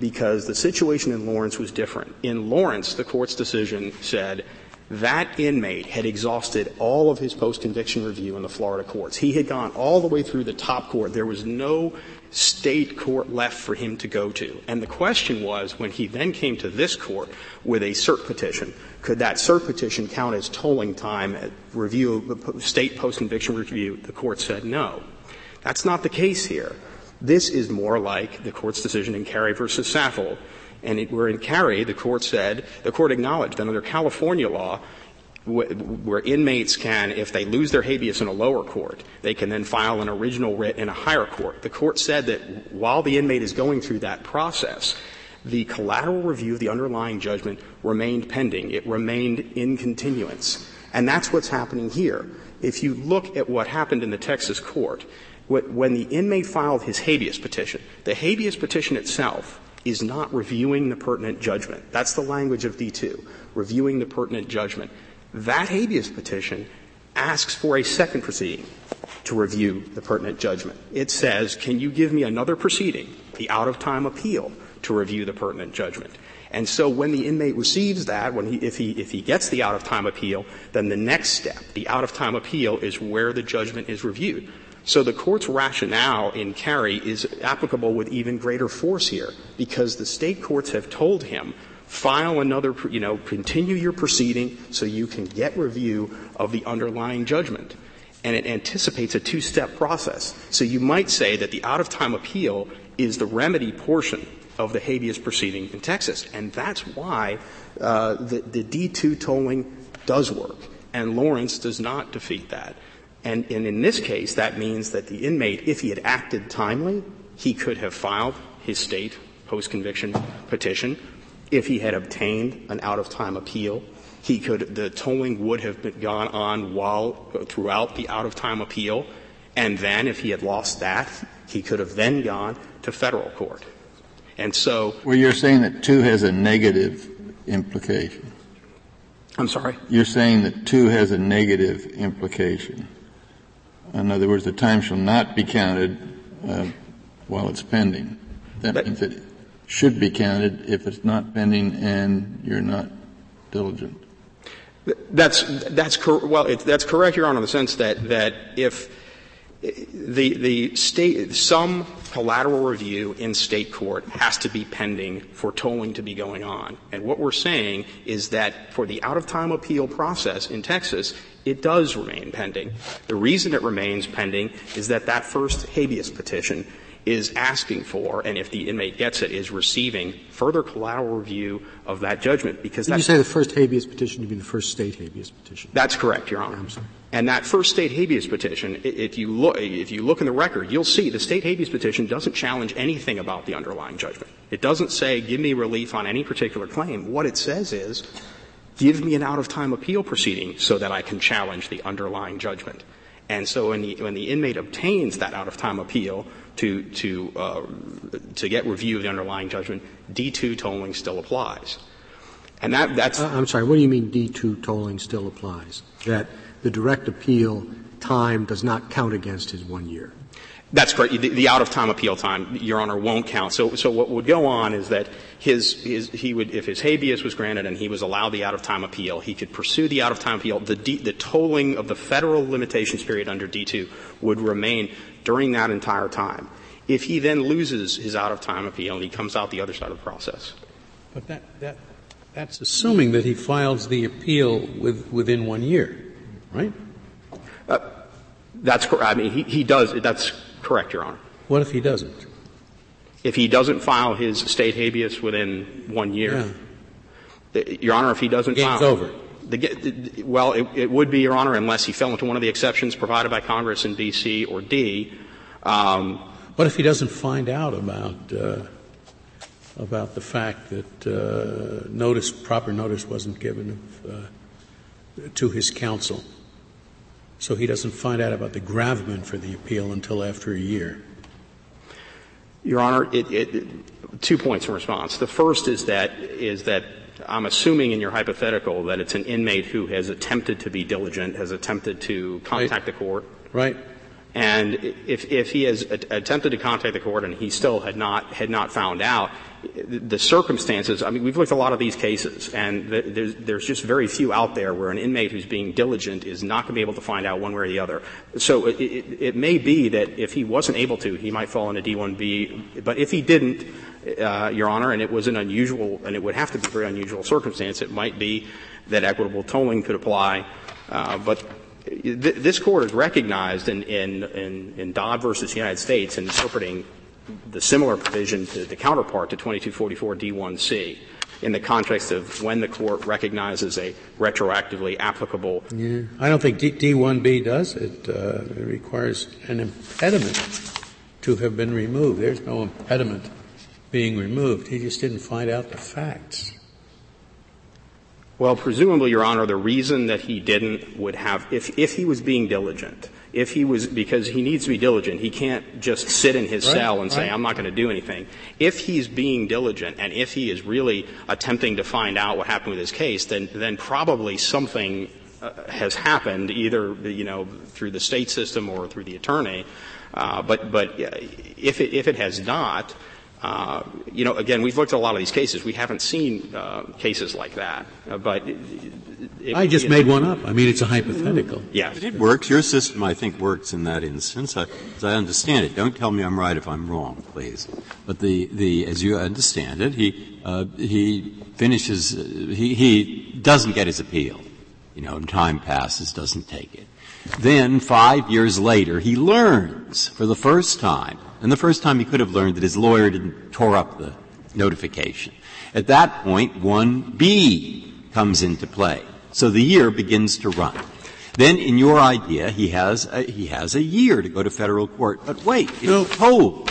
because the situation in Lawrence was different. In Lawrence, the court's decision said that inmate had exhausted all of his post-conviction review in the Florida courts. He had gone all the way through the top court. There was no state court left for him to go to. And the question was, when he then came to this court with a cert petition, could that cert petition count as tolling time at review, of the state post-conviction review? The court said no. That's not the case here. This is more like the court's decision in Carey versus Saffold. And it, where in Carey, the court said, the court acknowledged that under California law, where inmates can, if they lose their habeas in a lower court, they can then file an original writ in a higher court. The court said that while the inmate is going through that process, the collateral review of the underlying judgment remained pending. It remained in continuance. And that's what's happening here. If you look at what happened in the Texas court, when the inmate filed his habeas petition, the habeas petition itself is not reviewing the pertinent judgment. That's the language of D2, reviewing the pertinent judgment. That habeas petition asks for a second proceeding to review the pertinent judgment. It says, can you give me another proceeding, the out-of-time appeal, to review the pertinent judgment? And so when the inmate receives that, when he, if he, if he gets the out-of-time appeal, then the next step, the out-of-time appeal, is where the judgment is reviewed. So the court's rationale in Carey is applicable with even greater force here, because the state courts have told him, file another, you know, continue your proceeding so you can get review of the underlying judgment. And it anticipates a two-step process. So you might say that the out-of-time appeal is the remedy portion of the habeas proceeding in Texas. And that's why uh, the, the D2 tolling does work. And Lawrence does not defeat that. And, and in this case, that means that the inmate, if he had acted timely, he could have filed his state post-conviction petition. If he had obtained an out-of-time appeal, he could, the tolling would have been gone on while, throughout the out-of-time appeal, and then if he had lost that, he could have then gone to federal court. And so. Well, you're saying that two has a negative implication. I'm sorry? You're saying that two has a negative implication. In other words, the time shall not be counted uh, while it's pending. That, that means it should be counted if it's not pending and you're not diligent. That's that's cor- well, it, that's correct, Your Honor, in the sense that that if the the state some collateral review in state court has to be pending for tolling to be going on, and what we're saying is that for the out of time appeal process in Texas, it does remain pending. The reason it remains pending is that that first habeas petition is asking for, and if the inmate gets it, is receiving further collateral review of that judgment because you say the first habeas petition, to be the first state habeas petition? That's correct, Your Honor. And that first state habeas petition, if you look, if you look in the record, you'll see the state habeas petition doesn't challenge anything about the underlying judgment. It doesn't say, give me relief on any particular claim. What it says is, give me an out of time appeal proceeding so that I can challenge the underlying judgment. And so when the, when the inmate obtains that out of time appeal, to to uh, to get review of the underlying judgment, D2 tolling still applies. And that that's. Uh, I'm sorry. What do you mean D2 tolling still applies? That the direct appeal time does not count against his one year. That's correct. The, out of time appeal time, Your Honor, won't count. So, so what would go on is that his, his, he would, if his habeas was granted and he was allowed the out of time appeal, he could pursue the out of time appeal. The, D, the tolling of the federal limitations period under D2 would remain during that entire time. If he then loses his out of time appeal, and he comes out the other side of the process. But that, that, that's assuming that he files the appeal with, within one year, right? Uh, that's correct. I mean, he, he does. That's correct, Your Honor. What if he doesn't? If he doesn't file his state habeas within one year, yeah. Your Honor, if he doesn't Game's file, over. The, well, it, it, would be, Your Honor, unless he fell into one of the exceptions provided by Congress in B, or D. Um, what if he doesn't find out about uh, about the fact that uh, notice, proper notice, wasn't given of, uh, to his counsel? So he doesn't find out about the gravamen for the appeal until after a year. Your Honor, it, it, two points in response. The first is that is that I'm assuming in your hypothetical that it's an inmate who has attempted to be diligent, has attempted to contact right. the court. Right. And if, if he has attempted to contact the court and he still had not, had not found out, the circumstances, I mean, we've looked at a lot of these cases, and there's, there's, just very few out there where an inmate who's being diligent is not going to be able to find out one way or the other. So it, it, it may be that if he wasn't able to, he might fall into D1B, but if he didn't, uh, Your Honor, and it was an unusual, and it would have to be a very unusual circumstance, it might be that equitable tolling could apply, uh, but this court has recognized in, in, in, in Dodd versus the United States in interpreting the similar provision to the counterpart to 2244 D1C in the context of when the court recognizes a retroactively applicable. Yeah. I don't think D, D1B does. It, uh, it requires an impediment to have been removed. There's no impediment being removed. He just didn't find out the facts. Well, presumably, Your Honor, the reason that he didn't would have, if, if he was being diligent, if he was, because he needs to be diligent, he can't just sit in his right, cell and say, right. I'm not going to do anything. If he's being diligent and if he is really attempting to find out what happened with his case, then, then probably something uh, has happened, either, you know, through the state system or through the attorney. Uh, but, but uh, if it, if it has not, uh, you know, again, we've looked at a lot of these cases. We haven't seen uh, cases like that. Uh, but it, it, I just it, made one up. I mean, it's a hypothetical. Yes. But it works. Your system, I think, works in that instance. I, as I understand it, don't tell me I'm right if I'm wrong, please. But the, the as you understand it, he uh, he finishes. Uh, he he doesn't get his appeal. You know, and time passes, doesn't take it. Then five years later, he learns for the first time, and the first time he could have learned that his lawyer didn't tore up the notification. At that point, 1B comes into play. So the year begins to run. Then in your idea, he has a, he has a year to go to federal court. But wait, it's told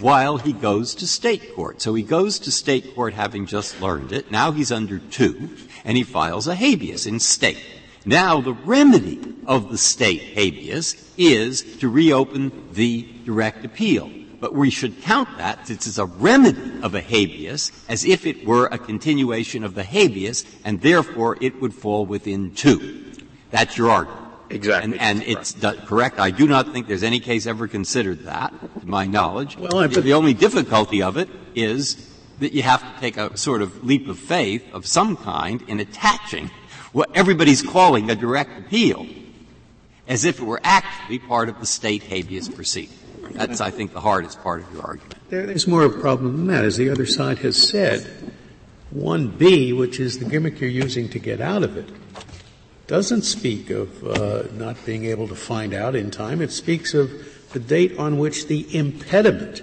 while he goes to state court. So he goes to state court having just learned it. Now he's under two, and he files a habeas in state. Now the remedy of the state habeas is to reopen the direct appeal. But we should count that, since it's a remedy of a habeas, as if it were a continuation of the habeas, and therefore it would fall within two. That's your argument. Exactly. And, and it's do- correct. I do not think there's any case ever considered that, to my knowledge. Well, I- the, the only difficulty of it is that you have to take a sort of leap of faith of some kind in attaching what everybody's calling a direct appeal as if it were actually part of the state habeas proceeding. That's, I think, the hardest part of your argument. There, there's more of a problem than that. As the other side has said, 1B, which is the gimmick you're using to get out of it, doesn't speak of uh, not being able to find out in time. It speaks of the date on which the impediment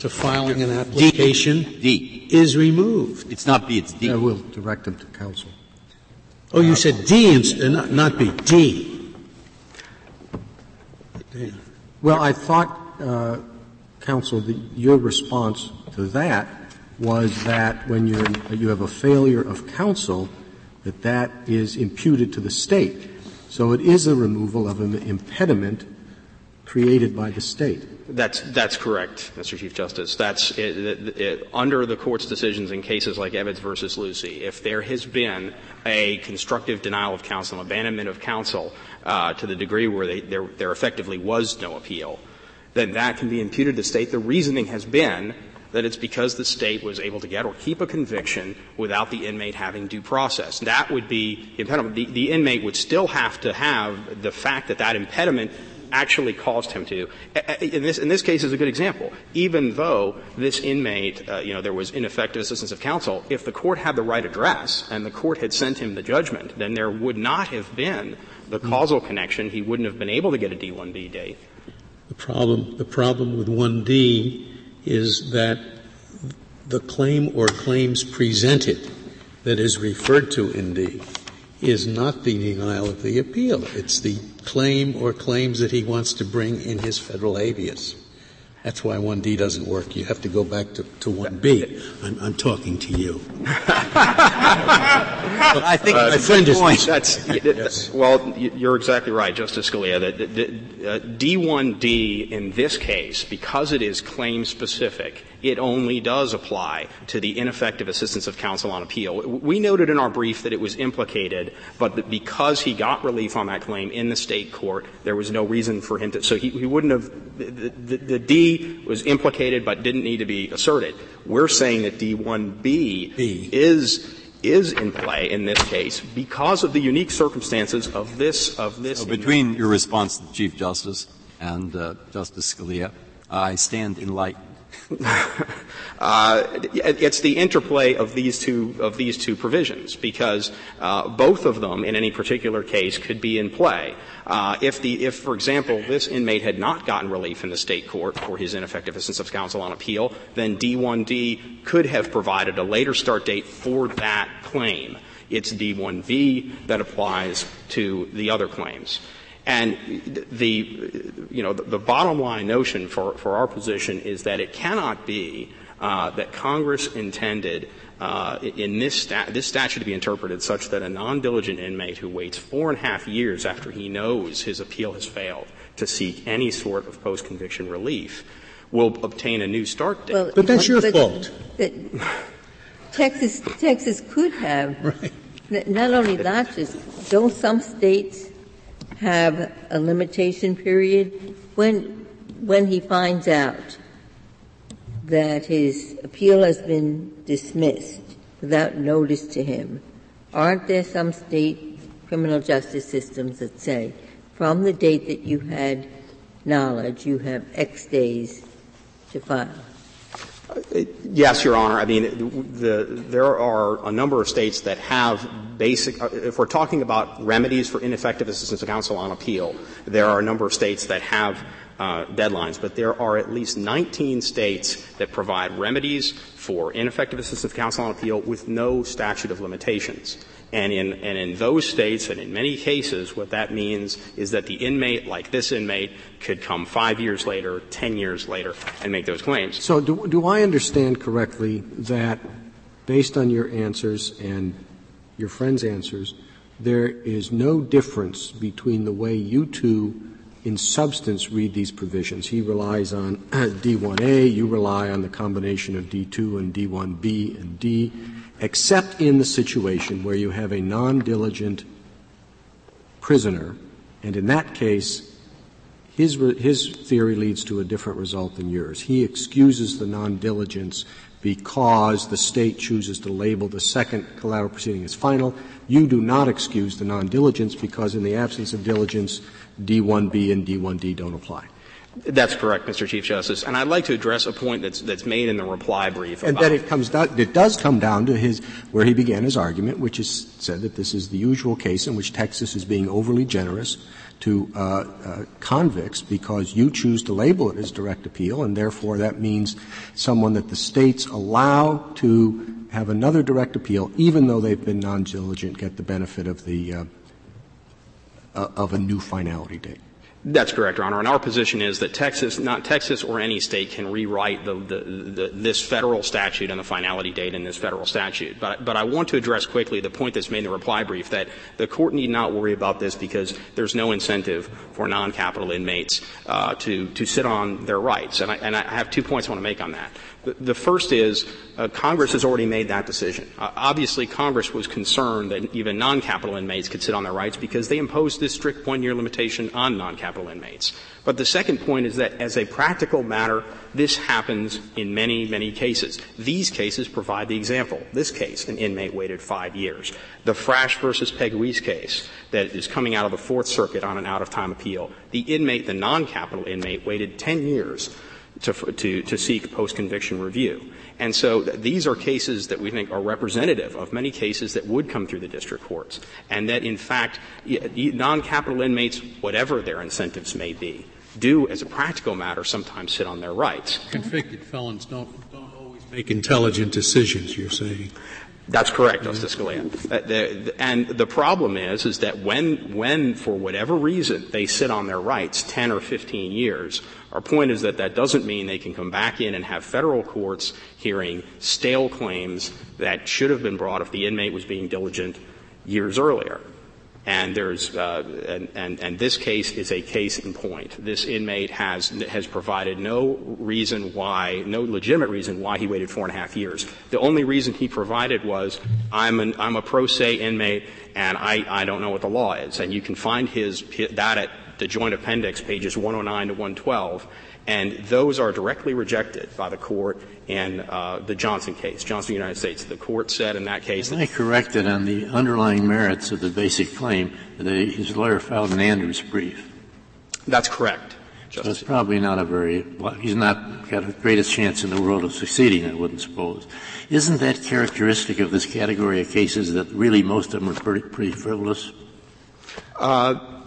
to filing an application D. is removed. It's not B, it's D. I will direct them to counsel. Oh, you said D, uh, not, B, D. Well, I thought, uh, counsel, that your response to that was that when you're, you have a failure of counsel, that that is imputed to the state. So it is a removal of an impediment created by the state. That's that's correct, Mr. Chief Justice. That's it, it, it, under the court's decisions in cases like Evitts versus Lucey. If there has been a constructive denial of counsel, abandonment of counsel, uh, to the degree where they, there, there effectively was no appeal, then that can be imputed to state. The reasoning has been that it's because the state was able to get or keep a conviction without the inmate having due process. That would be impediment. The, the inmate would still have to have the fact that that impediment actually caused him to. In this, in this case is a good example. Even though this inmate, uh, you know, there was ineffective assistance of counsel, if the court had the right address and the court had sent him the judgment, then there would not have been the causal connection. He wouldn't have been able to get a D1B date. The problem, the problem with 1D is that the claim or claims presented that is referred to in D is not the denial of the appeal. It's the claim or claims that he wants to bring in his federal habeas. That's why 1D doesn't work. You have to go back to, to 1B. I'm, I'm talking to you. But I think Uh, my friend is point. That's, Yes. well, you're exactly right, Justice Scalia. That, that- that, uh, D1D in this case, because it is claim specific, it only does apply to the ineffective assistance of counsel on appeal. We noted in our brief that it was implicated, but that because he got relief on that claim in the state court, there was no reason for him to, so he, he wouldn't have, the, the, the D was implicated but didn't need to be asserted. We're saying that D1B B. is is in play in this case because of the unique circumstances of this of this. So between your response to the Chief Justice and uh, Justice Scalia, I stand enlightened. Uh, it's the interplay of these two of these two provisions because uh, both of them in any particular case could be in play. Uh, if the if for example this inmate had not gotten relief in the state court for his ineffective assistance of counsel on appeal, then D1D could have provided a later start date for that claim. It's D1B that applies to the other claims. And the, you know, the, the bottom line notion for, for our position is that it cannot be uh, that Congress intended uh, in this, sta- this statute to be interpreted such that a non-diligent inmate who waits four and a half years after he knows his appeal has failed to seek any sort of post-conviction relief will obtain a new start date. Well, but that's your but, fault. But Texas, Texas could have. Right. Not only that, just don't some states have a limitation period when when he finds out that his appeal has been dismissed without notice to him, aren't there some state criminal justice systems that say, from the date that you had knowledge, you have X days to file? Yes, Your Honor. I mean, the, there are a number of states that have basic, if we're talking about remedies for ineffective assistance of counsel on appeal, there are a number of states that have uh, deadlines, but there are at least 19 states that provide remedies for ineffective assistance of counsel on appeal with no statute of limitations. And in, and in those states, and in many cases, what that means is that the inmate, like this inmate, could come five years later, ten years later, and make those claims. So do, do I understand correctly that, based on your answers and your friend's answers, there is no difference between the way you two in substance read these provisions. He relies on D1A, you rely on the combination of D2 and D1B and D except in the situation where you have a non-diligent prisoner, and in that case, his, his theory leads to a different result than yours. He excuses the non-diligence because the state chooses to label the second collateral proceeding as final. You do not excuse the non-diligence because in the absence of diligence, D1B and D1D don't apply. That's correct, Mr. Chief Justice. And I'd like to address a point that's, that's made in the reply brief. And then it comes down, it does come down to his, where he began his argument, which is said that this is the usual case in which Texas is being overly generous to uh, uh, convicts because you choose to label it as direct appeal, and therefore that means someone that the states allow to have another direct appeal, even though they've been non-diligent, get the benefit of the uh, uh of a new finality date. That's correct, Your Honor. And our position is that Texas, not Texas or any state, can rewrite the, the, the, this federal statute and the finality date in this federal statute. But, but I want to address quickly the point that's made in the reply brief that the court need not worry about this because there's no incentive for non-capital inmates uh, to to sit on their rights. And I, and I have two points I want to make on that. The first is uh, Congress has already made that decision. Uh, obviously, Congress was concerned that even non-capital inmates could sit on their rights because they imposed this strict one-year limitation on non-capital inmates. But the second point is that as a practical matter, this happens in many, many cases. These cases provide the example. This case, an inmate waited five years. The Frasch versus Peguese case that is coming out of the Fourth Circuit on an out-of-time appeal. The inmate, the non-capital inmate, waited 10 years to, to, to seek post-conviction review. And so th- these are cases that we think are representative of many cases that would come through the district courts, and that in fact non-capital inmates, whatever their incentives may be, do, as a practical matter, sometimes sit on their rights. Convicted felons don't, make intelligent decisions. You're saying. That's correct, Justice Scalia. Uh, and the problem is, is that when, when, for whatever reason, they sit on their rights 10 or 15 years, our point is that that doesn't mean they can come back in and have federal courts hearing stale claims that should have been brought if the inmate was being diligent years earlier. And there's, uh, and, and, this case is a case in point. This inmate has, has provided no reason why, no legitimate reason why he waited four and a half years. The only reason he provided was, I'm an, I'm a pro se inmate and I, I don't know what the law is. And you can find his, that at the joint appendix, pages 109 to 112, and those are directly rejected by the court in uh, the Johnson case, Johnson, United States. The court said in that case. Am I correct that on the underlying merits of the basic claim, they, his lawyer filed an Anders brief? That's correct. Justice. So it's probably not a very, well, he's not got the greatest chance in the world of succeeding, I wouldn't suppose. Isn't that characteristic of this category of cases that really most of them are pretty, pretty frivolous? Uh,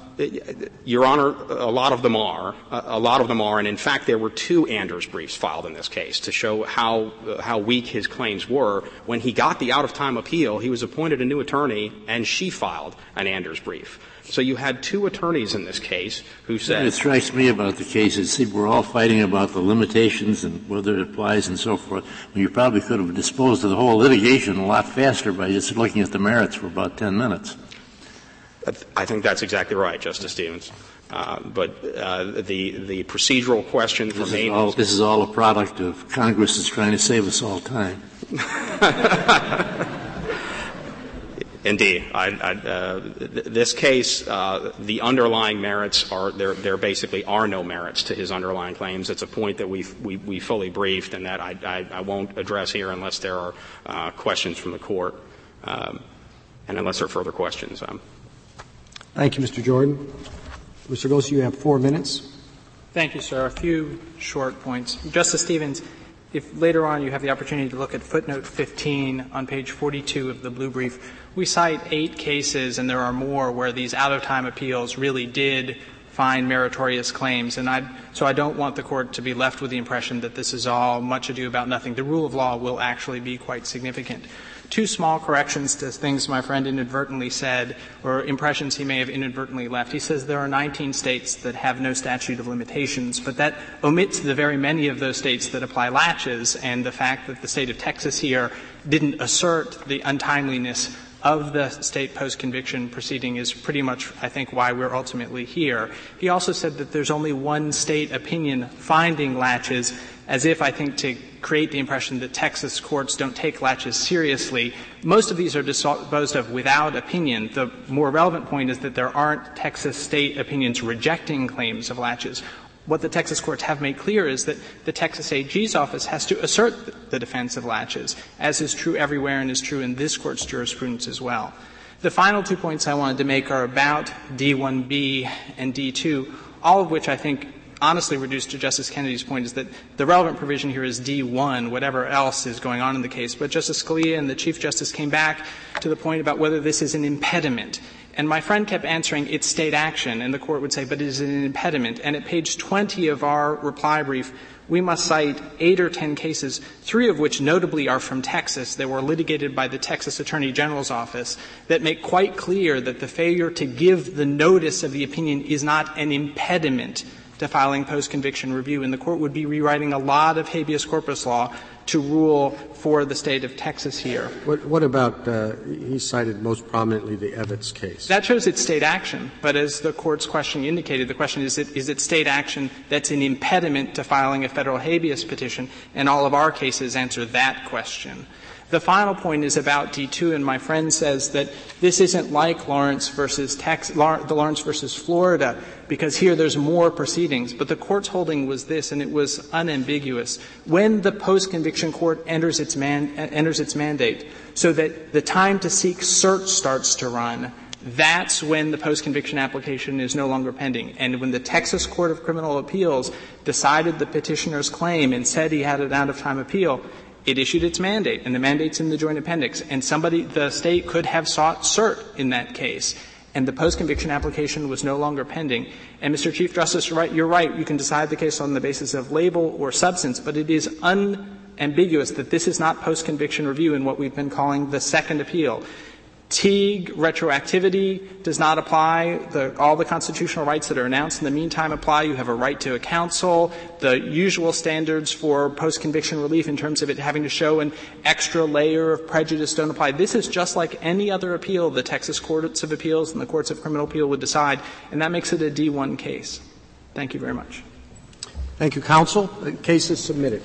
Your Honor, a lot of them are. A lot of them are. And in fact, there were two Anders briefs filed in this case to show how, how weak his claims were. When he got the out of time appeal, he was appointed a new attorney and she filed an Anders brief. So you had two attorneys in this case who said. It strikes me about the case is see, we're all fighting about the limitations and whether it applies and so forth. When you probably could have disposed of the whole litigation a lot faster by just looking at the merits for about 10 minutes. I think that's exactly right, Justice Stevens. Uh, but uh, the the procedural questions this remain. Is all, this is all a product of Congress is trying to save us all time. Indeed, I, I, uh, th- this case, uh, the underlying merits are there. There basically are no merits to his underlying claims. It's a point that we we, we fully briefed, and that I, I, I won't address here unless there are uh, questions from the court, um, and unless there are further questions. Um, Thank you, Mr. Jordan. Mr. Gosse, you have four minutes. Thank you, sir. A few short points. Justice Stevens, if later on you have the opportunity to look at footnote 15 on page 42 of the blue brief, we cite eight cases, and there are more, where these out-of-time appeals really did find meritorious claims. And I, so I don't want the court to be left with the impression that this is all much ado about nothing. The rule of law will actually be quite significant. Two small corrections to things my friend inadvertently said, or impressions he may have inadvertently left. He says there are 19 states that have no statute of limitations, but that omits the very many of those states that apply laches, and the fact that the state of Texas here didn't assert the untimeliness of the state post-conviction proceeding is pretty much, I think, why we're ultimately here. He also said that there's only one state opinion finding laches, as if, I think, to create the impression that Texas courts don't take laches seriously. Most of these are disposed of without opinion. The more relevant point is that there aren't Texas state opinions rejecting claims of laches what the Texas courts have made clear is that the Texas AG's office has to assert the defense of laches, as is true everywhere and is true in this court's jurisprudence as well. The final two points I wanted to make are about D1B and D2, all of which I think honestly reduced to Justice Kennedy's point is that the relevant provision here is D1, whatever else is going on in the case. But Justice Scalia and the Chief Justice came back to the point about whether this is an impediment. And my friend kept answering, it's state action. And the court would say, but it is an impediment. And at page 20 of our reply brief, we must cite eight or ten cases, three of which notably are from Texas that were litigated by the Texas Attorney General's office that make quite clear that the failure to give the notice of the opinion is not an impediment to filing post-conviction review. And the court would be rewriting a lot of habeas corpus law to rule for the state of Texas here. What, what about, uh, he cited most prominently the Evitts case. That shows it's state action, but as the court's question indicated, the question is, it, is it state action that's an impediment to filing a federal habeas petition? And all of our cases answer that question. The final point is about D2, and my friend says that this isn't like Lawrence versus Tex, the Lawrence versus Florida, because here there's more proceedings. But the court's holding was this, and it was unambiguous. When the post-conviction court enters its, man, enters its mandate, so that the time to seek cert starts to run, that's when the post-conviction application is no longer pending. And when the Texas Court of Criminal Appeals decided the petitioner's claim and said he had an out-of-time appeal, it issued its mandate, and the mandate's in the joint appendix. And somebody, the state could have sought cert in that case, and the post-conviction application was no longer pending. And Mr. Chief Justice, you're right, you're right. You can decide the case on the basis of label or substance, but it is unambiguous that this is not post-conviction review in what we've been calling the second appeal. Teague retroactivity does not apply. The, all the constitutional rights that are announced in the meantime apply. You have a right to a counsel. The usual standards for post-conviction relief in terms of it having to show an extra layer of prejudice don't apply. This is just like any other appeal the Texas Courts of Appeals and the Courts of Criminal Appeal would decide, and that makes it a D1 case. Thank you very much. Thank you, counsel. The case is submitted.